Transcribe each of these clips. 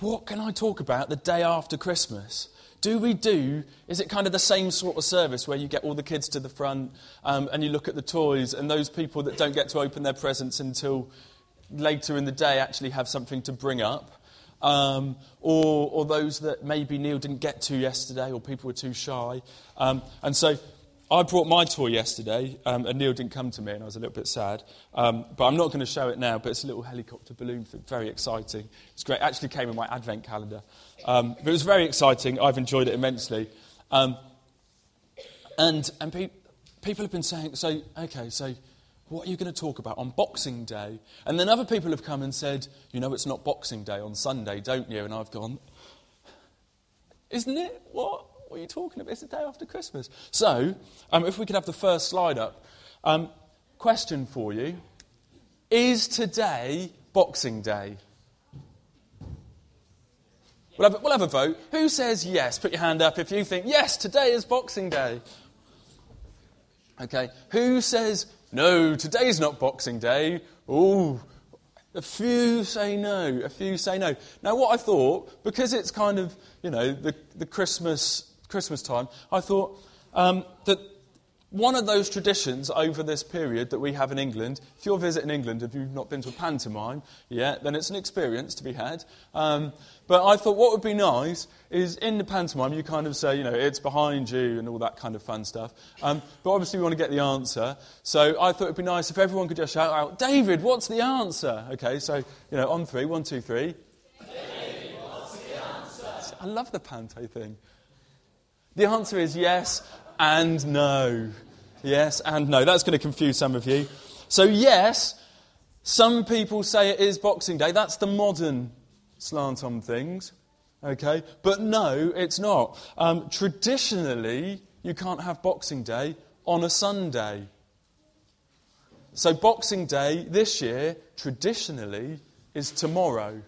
what can I talk about the day after Christmas? Do we do, is it kind of the same sort of service where you get all the kids to the front um, and you look at the toys and those people that don't get to open their presents until later in the day actually have something to bring up? Um, or, or those that maybe Neil didn't get to yesterday or people were too shy. Um, and so I brought my toy yesterday, um, and Neil didn't come to me, and I was a little bit sad. Um, but I'm not going to show it now, but it's a little helicopter balloon thing, very exciting. It's great. It actually came in my advent calendar. Um, but it was very exciting. I've enjoyed it immensely. Um, and and pe- people have been saying, so, okay, so what are you going to talk about on Boxing Day? And then other people have come and said, you know, it's not Boxing Day on Sunday, don't you? And I've gone, isn't it? What? What are you talking about? It's the day after Christmas. So, um, if we could have the first slide up. Um, question for you Is today Boxing Day? We'll have, we'll have a vote. Who says yes? Put your hand up if you think, yes, today is Boxing Day. Okay. Who says, no, today's not Boxing Day? Oh, a few say no. A few say no. Now, what I thought, because it's kind of, you know, the, the Christmas Christmas time, I thought um, that one of those traditions over this period that we have in England, if you're visiting England, if you've not been to a pantomime yet, then it's an experience to be had. Um, but I thought what would be nice is in the pantomime, you kind of say, you know, it's behind you and all that kind of fun stuff. Um, but obviously, we want to get the answer. So I thought it would be nice if everyone could just shout out, David, what's the answer? Okay, so, you know, on three, one, two, three. David, what's the answer? I love the panto thing. The answer is yes and no. Yes and no. That's going to confuse some of you. So, yes, some people say it is Boxing Day. That's the modern slant on things. Okay? But no, it's not. Um, traditionally, you can't have Boxing Day on a Sunday. So, Boxing Day this year, traditionally, is tomorrow.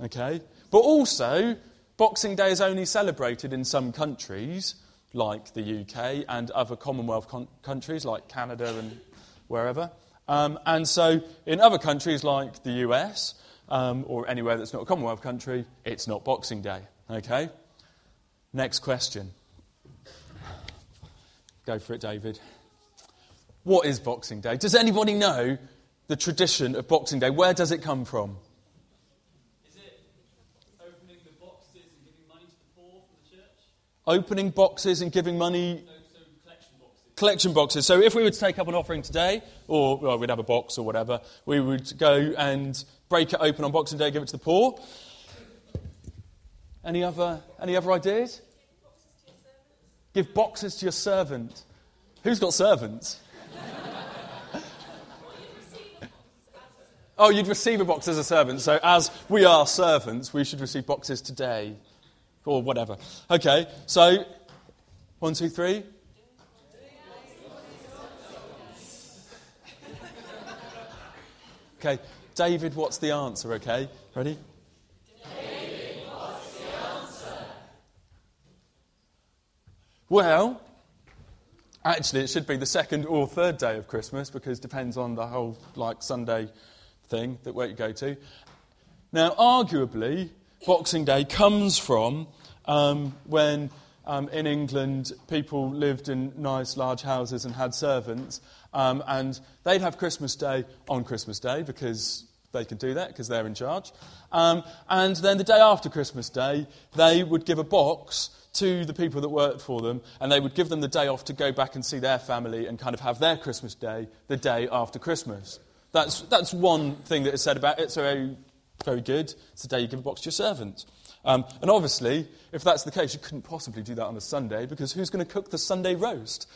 Okay? But also, Boxing Day is only celebrated in some countries, like the UK, and other Commonwealth con- countries, like Canada and wherever. Um, and so, in other countries, like the US, um, or anywhere that's not a Commonwealth country, it's not Boxing Day. Okay? Next question. Go for it, David. What is Boxing Day? Does anybody know the tradition of Boxing Day? Where does it come from? Opening boxes and giving money. collection, boxes. collection boxes. So if we were to take up an offering today, or well, we'd have a box or whatever, we would go and break it open on Boxing Day, give it to the poor. Any other, any other ideas? Give boxes to your servant. Who's got servants? oh, you'd receive a box as a servant. So, as we are servants, we should receive boxes today or whatever. Okay, so one, two, three. Okay, David, what's the answer? Okay, ready? Well, actually, it should be the second or third day of Christmas because it depends on the whole like Sunday thing that where you go to. Now, arguably, Boxing Day comes from um, when um, in England people lived in nice large houses and had servants, um, and they'd have Christmas Day on Christmas Day because they could do that because they're in charge. Um, and then the day after Christmas Day, they would give a box to the people that worked for them, and they would give them the day off to go back and see their family and kind of have their Christmas Day the day after Christmas. That's, that's one thing that is said about it. So very good. It's the day you give a box to your servant. Um, and obviously, if that's the case, you couldn't possibly do that on a Sunday because who's going to cook the Sunday roast?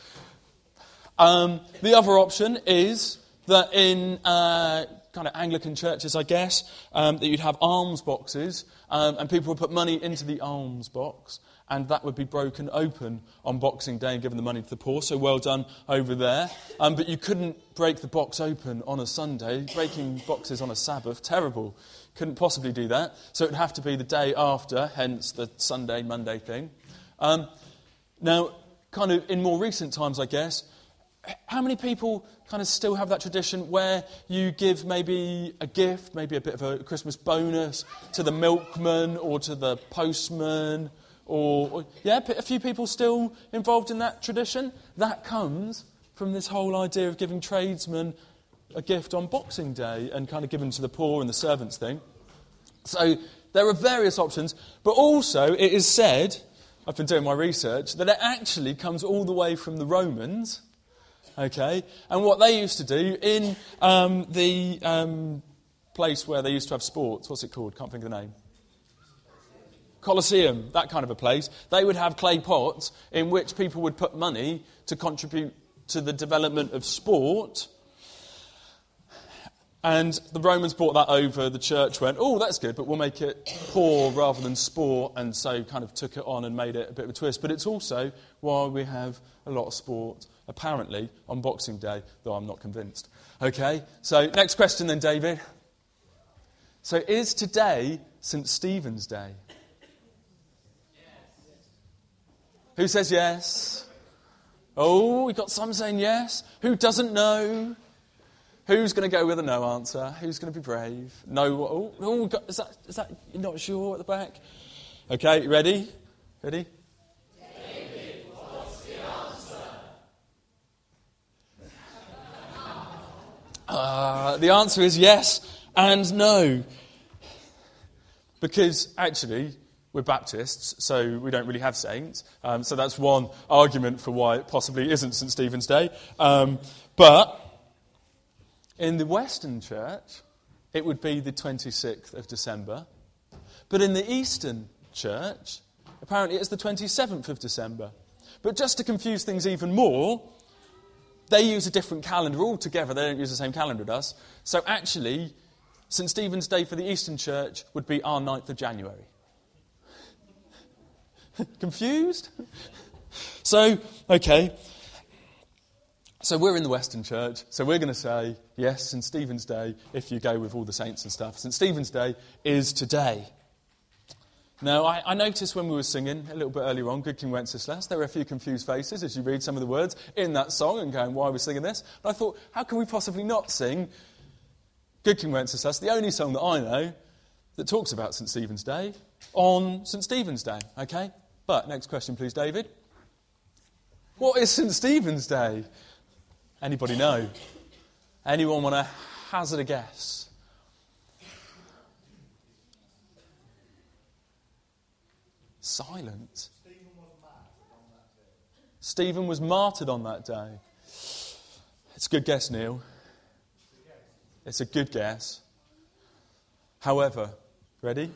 Um, the other option is that in uh, kind of Anglican churches, I guess, um, that you'd have alms boxes um, and people would put money into the alms box and that would be broken open on Boxing Day and given the money to the poor. So well done over there. Um, but you couldn't break the box open on a Sunday. Breaking boxes on a Sabbath, terrible. Couldn't possibly do that. So it would have to be the day after, hence the Sunday, Monday thing. Um, now, kind of in more recent times, I guess, how many people kind of still have that tradition where you give maybe a gift, maybe a bit of a Christmas bonus to the milkman or to the postman? Or, or yeah, a few people still involved in that tradition. That comes from this whole idea of giving tradesmen a gift on Boxing Day and kind of giving to the poor and the servants thing. So there are various options, but also it is said, I've been doing my research, that it actually comes all the way from the Romans. Okay? And what they used to do in um, the um, place where they used to have sports, what's it called? Can't think of the name. Colosseum, that kind of a place. They would have clay pots in which people would put money to contribute to the development of sport and the Romans brought that over. The church went, oh, that's good, but we'll make it poor rather than sport. And so kind of took it on and made it a bit of a twist. But it's also why we have a lot of sport, apparently, on Boxing Day, though I'm not convinced. Okay, so next question then, David. So is today St. Stephen's Day? Yes. Who says yes? Oh, we got some saying yes. Who doesn't know? Who's going to go with a no answer? Who's going to be brave? No. Oh, oh is, that, is that you're not sure at the back? Okay, ready? Ready? What's the answer? Uh, the answer is yes and no. Because actually, we're Baptists, so we don't really have saints. Um, so that's one argument for why it possibly isn't St. Stephen's Day. Um, but in the Western Church, it would be the 26th of December. But in the Eastern Church, apparently it's the 27th of December. But just to confuse things even more, they use a different calendar altogether. They don't use the same calendar as us. So actually, St. Stephen's Day for the Eastern Church would be our 9th of January. Confused? so, okay. So we're in the Western Church, so we're going to say, yes, St. Stephen's Day, if you go with all the saints and stuff. St. Stephen's Day is today. Now, I, I, noticed when we were singing a little bit earlier on, Good King Wenceslas, there were a few confused faces as you read some of the words in that song and going, why are we singing this? But I thought, how can we possibly not sing Good King Wenceslas, the only song that I know that talks about St. Stephen's Day, on St. Stephen's Day? Okay? But, next question, please, David. What is St. Stephen's Day? Anybody know? Anyone want to hazard a guess? Silent. Stephen was martyred on that day. It's a good guess, Neil. It's a good guess. However, ready?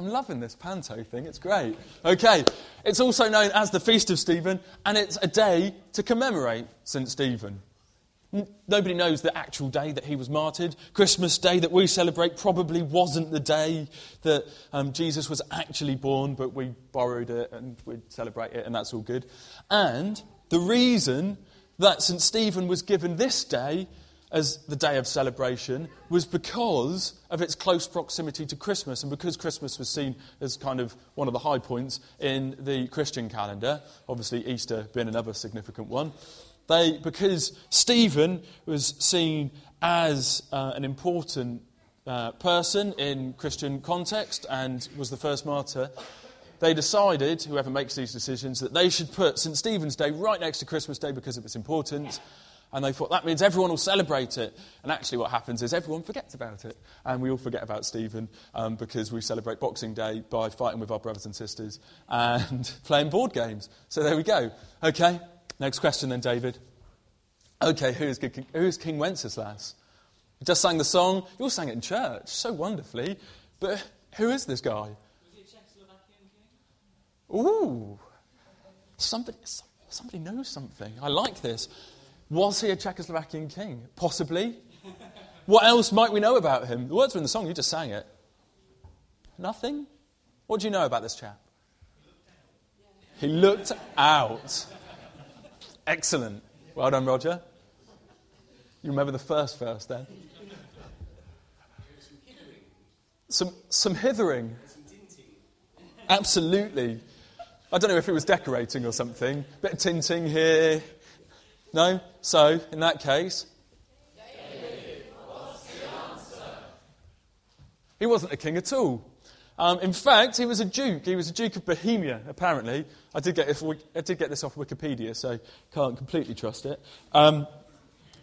I'm loving this panto thing, it's great. Okay, it's also known as the Feast of Stephen, and it's a day to commemorate St. Stephen. Nobody knows the actual day that he was martyred. Christmas Day that we celebrate probably wasn't the day that um, Jesus was actually born, but we borrowed it and we celebrate it, and that's all good. And the reason that St. Stephen was given this day as the day of celebration was because of its close proximity to Christmas and because Christmas was seen as kind of one of the high points in the Christian calendar, obviously Easter being another significant one. They, because Stephen was seen as uh, an important uh, person in Christian context and was the first martyr, they decided, whoever makes these decisions, that they should put St. Stephen's Day right next to Christmas Day because of its importance and they thought that means everyone will celebrate it. And actually, what happens is everyone forgets about it. And we all forget about Stephen um, because we celebrate Boxing Day by fighting with our brothers and sisters and playing board games. So there we go. Okay, next question then, David. Okay, who is, King, who is King Wenceslas? You just sang the song. You all sang it in church so wonderfully. But who is this guy? Ooh, somebody, somebody knows something. I like this. Was he a Czechoslovakian king? Possibly. what else might we know about him? The words were in the song, you just sang it. Nothing? What do you know about this chap? He looked out. Excellent. Well done, Roger. You remember the first verse then? Some, some hithering. Absolutely. I don't know if it was decorating or something. Bit of tinting here. No? So, in that case. He wasn't a king at all. Um, in fact, he was a duke. He was a duke of Bohemia, apparently. I did get this, I did get this off Wikipedia, so can't completely trust it. Um,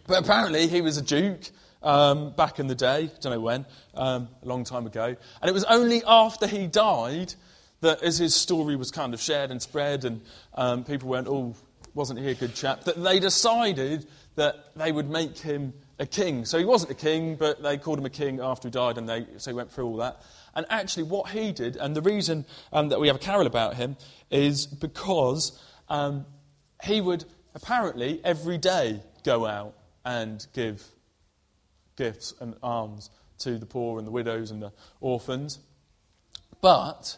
but apparently, he was a duke um, back in the day, don't know when, um, a long time ago. And it was only after he died that, as his story was kind of shared and spread, and um, people went, oh, wasn't he a good chap, that they decided that they would make him a king. So he wasn't a king, but they called him a king after he died, and they, so he went through all that. And actually, what he did, and the reason um, that we have a carol about him, is because um, he would apparently every day go out and give gifts and alms to the poor and the widows and the orphans. But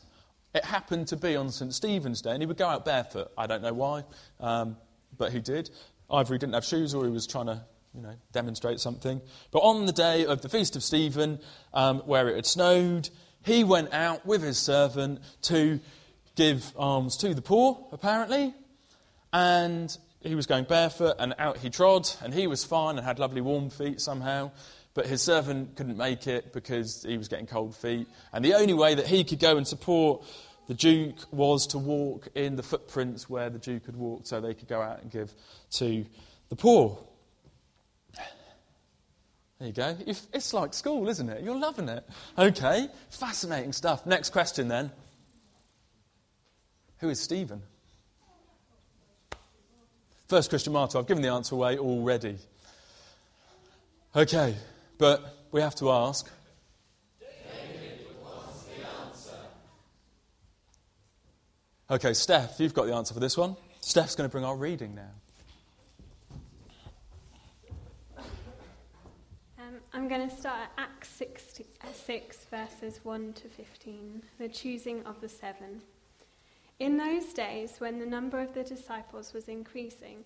it happened to be on St. Stephen's Day, and he would go out barefoot. I don't know why, um, but he did. Either he didn't have shoes or he was trying to you know, demonstrate something. But on the day of the Feast of Stephen, um, where it had snowed, he went out with his servant to give alms to the poor, apparently. And he was going barefoot, and out he trod, and he was fine and had lovely warm feet somehow. But his servant couldn't make it because he was getting cold feet. And the only way that he could go and support the Duke was to walk in the footprints where the Duke had walked so they could go out and give to the poor. There you go. It's like school, isn't it? You're loving it. Okay, fascinating stuff. Next question then. Who is Stephen? First Christian martyr. I've given the answer away already. Okay, but we have to ask. Okay, Steph, you've got the answer for this one. Steph's going to bring our reading now. I'm going to start at Acts 6, uh, 6, verses 1 to 15, the choosing of the seven. In those days, when the number of the disciples was increasing,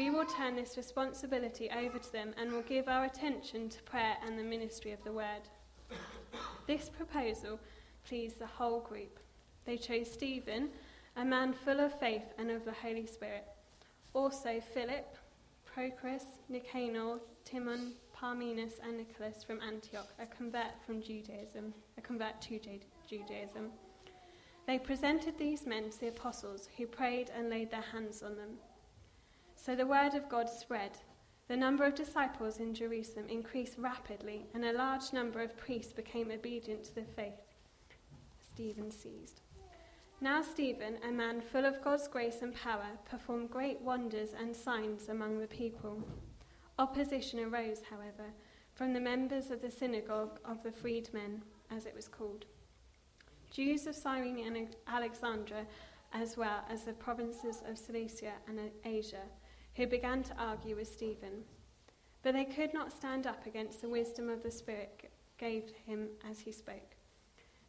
We will turn this responsibility over to them and will give our attention to prayer and the ministry of the word. This proposal pleased the whole group. They chose Stephen, a man full of faith and of the Holy Spirit. Also Philip, Prochorus, Nicanor, Timon, Parmenas, and Nicholas from Antioch, a convert from Judaism, a convert to Judaism. They presented these men to the apostles, who prayed and laid their hands on them. So the word of God spread. The number of disciples in Jerusalem increased rapidly, and a large number of priests became obedient to the faith. Stephen seized. Now, Stephen, a man full of God's grace and power, performed great wonders and signs among the people. Opposition arose, however, from the members of the synagogue of the freedmen, as it was called. Jews of Cyrene and Alexandria, as well as the provinces of Cilicia and Asia, who began to argue with Stephen. But they could not stand up against the wisdom of the Spirit gave him as he spoke.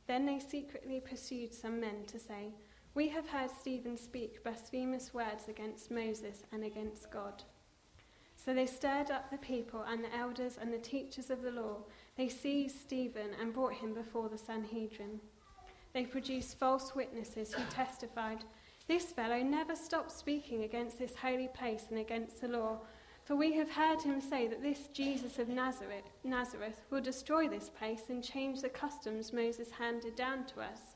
Then they secretly pursued some men to say, We have heard Stephen speak blasphemous words against Moses and against God. So they stirred up the people and the elders and the teachers of the law. They seized Stephen and brought him before the Sanhedrin. They produced false witnesses who testified, This fellow never stopped speaking against this holy place and against the law. For we have heard him say that this Jesus of Nazareth, Nazareth will destroy this place and change the customs Moses handed down to us.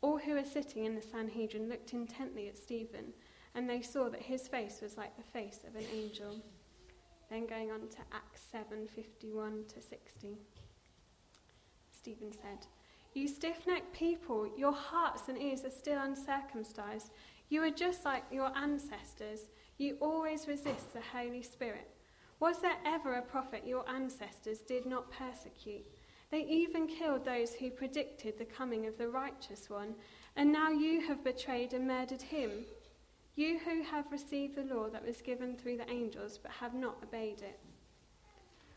All who were sitting in the Sanhedrin looked intently at Stephen, and they saw that his face was like the face of an angel. Then going on to Acts 7 51 to 60. Stephen said, you stiff necked people, your hearts and ears are still uncircumcised. You are just like your ancestors. You always resist the Holy Spirit. Was there ever a prophet your ancestors did not persecute? They even killed those who predicted the coming of the righteous one, and now you have betrayed and murdered him. You who have received the law that was given through the angels but have not obeyed it.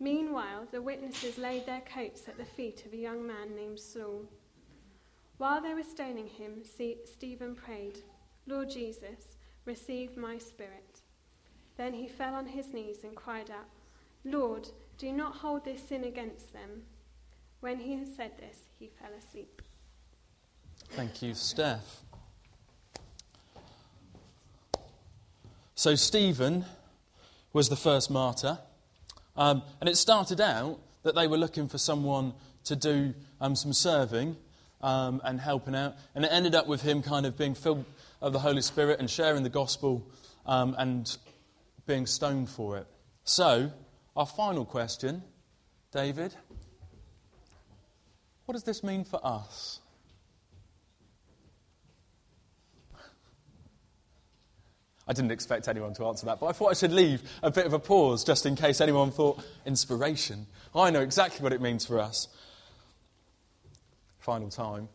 Meanwhile, the witnesses laid their coats at the feet of a young man named Saul. While they were stoning him, Stephen prayed, Lord Jesus, receive my spirit. Then he fell on his knees and cried out, Lord, do not hold this sin against them. When he had said this, he fell asleep. Thank you, Steph. So, Stephen was the first martyr. Um, and it started out that they were looking for someone to do um, some serving um, and helping out. And it ended up with him kind of being filled of the Holy Spirit and sharing the gospel um, and being stoned for it. So, our final question, David what does this mean for us? I didn't expect anyone to answer that, but I thought I should leave a bit of a pause just in case anyone thought inspiration. I know exactly what it means for us. Final time.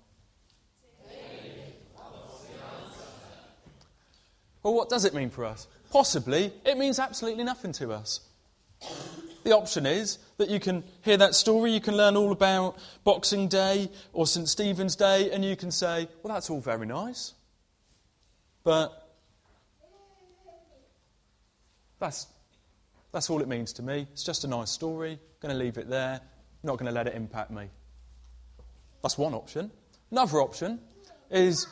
Well, what does it mean for us? Possibly, it means absolutely nothing to us. The option is that you can hear that story, you can learn all about Boxing Day or St. Stephen's Day, and you can say, well, that's all very nice. But that's, that's all it means to me. It's just a nice story. I'm going to leave it there. Not going to let it impact me. That's one option. Another option is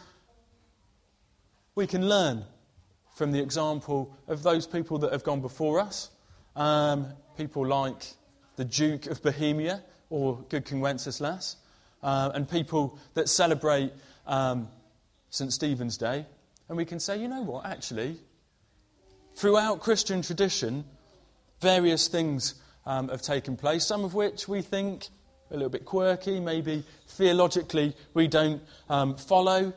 we can learn from the example of those people that have gone before us. Um, people like the Duke of Bohemia or Good King Wenceslas, uh, and people that celebrate um, St. Stephen's Day. And we can say, you know what, actually, Throughout Christian tradition, various things um, have taken place, some of which we think a little bit quirky, maybe theologically we don't um, follow.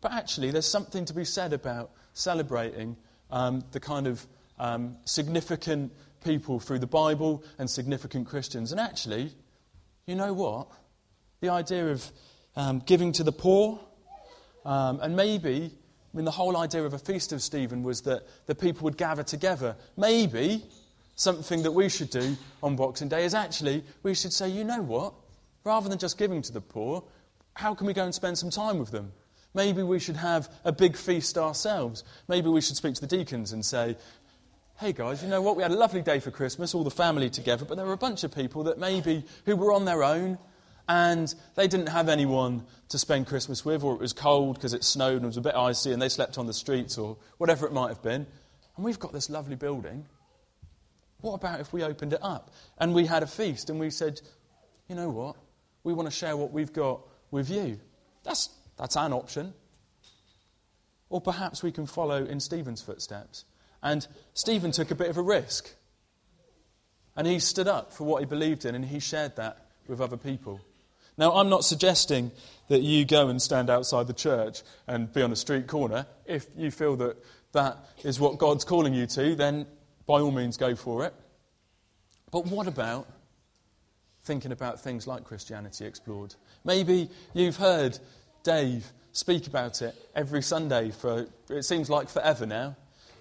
But actually, there's something to be said about celebrating um, the kind of um, significant people through the Bible and significant Christians. And actually, you know what? The idea of um, giving to the poor um, and maybe I mean, the whole idea of a feast of Stephen was that the people would gather together. Maybe something that we should do on Boxing Day is actually we should say, you know what? Rather than just giving to the poor, how can we go and spend some time with them? Maybe we should have a big feast ourselves. Maybe we should speak to the deacons and say, hey guys, you know what? We had a lovely day for Christmas, all the family together, but there were a bunch of people that maybe who were on their own and they didn't have anyone to spend Christmas with, or it was cold because it snowed and it was a bit icy and they slept on the streets or whatever it might have been. And we've got this lovely building. What about if we opened it up and we had a feast and we said, you know what? We want to share what we've got with you. That's, that's an option. Or perhaps we can follow in Stephen's footsteps. And Stephen took a bit of a risk. And he stood up for what he believed in and he shared that with other people. Now, I'm not suggesting that you go and stand outside the church and be on a street corner. If you feel that that is what God's calling you to, then by all means go for it. But what about thinking about things like Christianity Explored? Maybe you've heard Dave speak about it every Sunday for, it seems like forever now,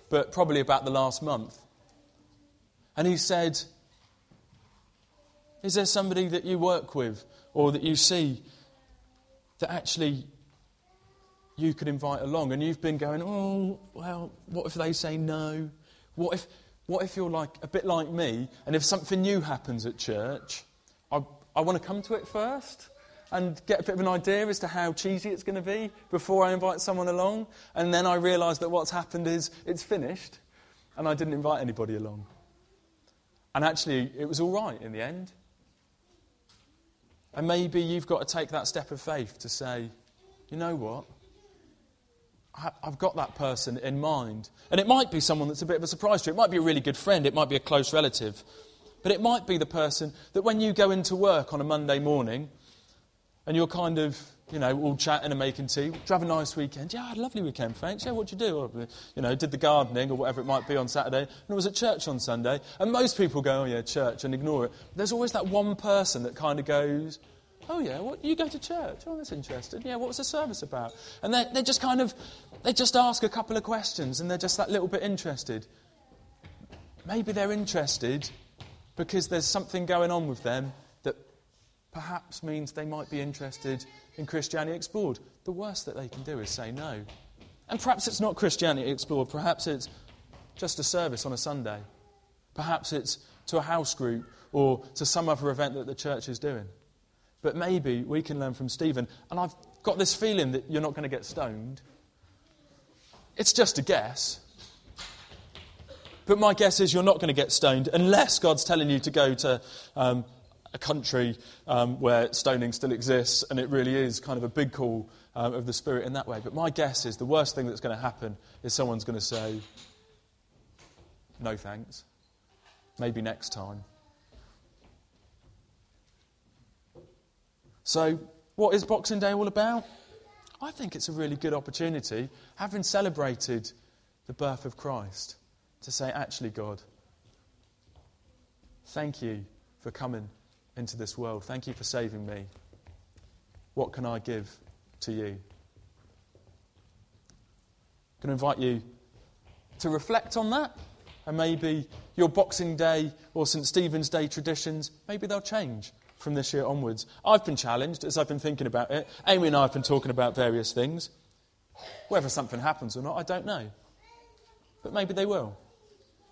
but probably about the last month. And he said, Is there somebody that you work with or that you see that actually you could invite along and you've been going, oh, well, what if they say no? What if, what if you're like a bit like me and if something new happens at church, I, I want to come to it first and get a bit of an idea as to how cheesy it's going to be before I invite someone along. And then I realise that what's happened is it's finished and I didn't invite anybody along. And actually, it was all right in the end. And maybe you've got to take that step of faith to say, you know what? I've got that person in mind. And it might be someone that's a bit of a surprise to you. It might be a really good friend. It might be a close relative. But it might be the person that when you go into work on a Monday morning and you're kind of, you know, all chatting and making tea, do you have a nice weekend? Yeah, I had a lovely weekend, thanks. Yeah, what'd you do? Or, you know, did the gardening or whatever it might be on Saturday. And I was at church on Sunday. And most people go, oh, yeah, church, and ignore it. There's always that one person that kind of goes, Oh, yeah, what, you go to church? Oh, that's interesting. Yeah, what was the service about? And they they just kind of, they just ask a couple of questions and they're just that little bit interested. Maybe they're interested because there's something going on with them perhaps means they might be interested in Christianity Explored. The worst that they can do is say no. And perhaps it's not Christianity Explored, perhaps it's just a service on a Sunday. Perhaps it's to a house group or to some other event that the church is doing. But maybe we can learn from Stephen. And I've got this feeling that you're not going to get stoned. It's just a guess. But my guess is you're not going to get stoned unless God's telling you to go to um, a country um, where stoning still exists and it really is kind of a big call um, of the Spirit in that way. But my guess is the worst thing that's going to happen is someone's going to say, no thanks, maybe next time. So, what is Boxing Day all about? I think it's a really good opportunity, having celebrated the birth of Christ, to say, actually, God, thank you for coming into this world. Thank you for saving me. What can I give to you? I'm going to invite you to reflect on that. And maybe your Boxing Day or St. Stephen's Day traditions, maybe they'll change from this year onwards. I've been challenged as I've been thinking about it. Amy and I have been talking about various things. Whether something happens or not, I don't know. But maybe they will.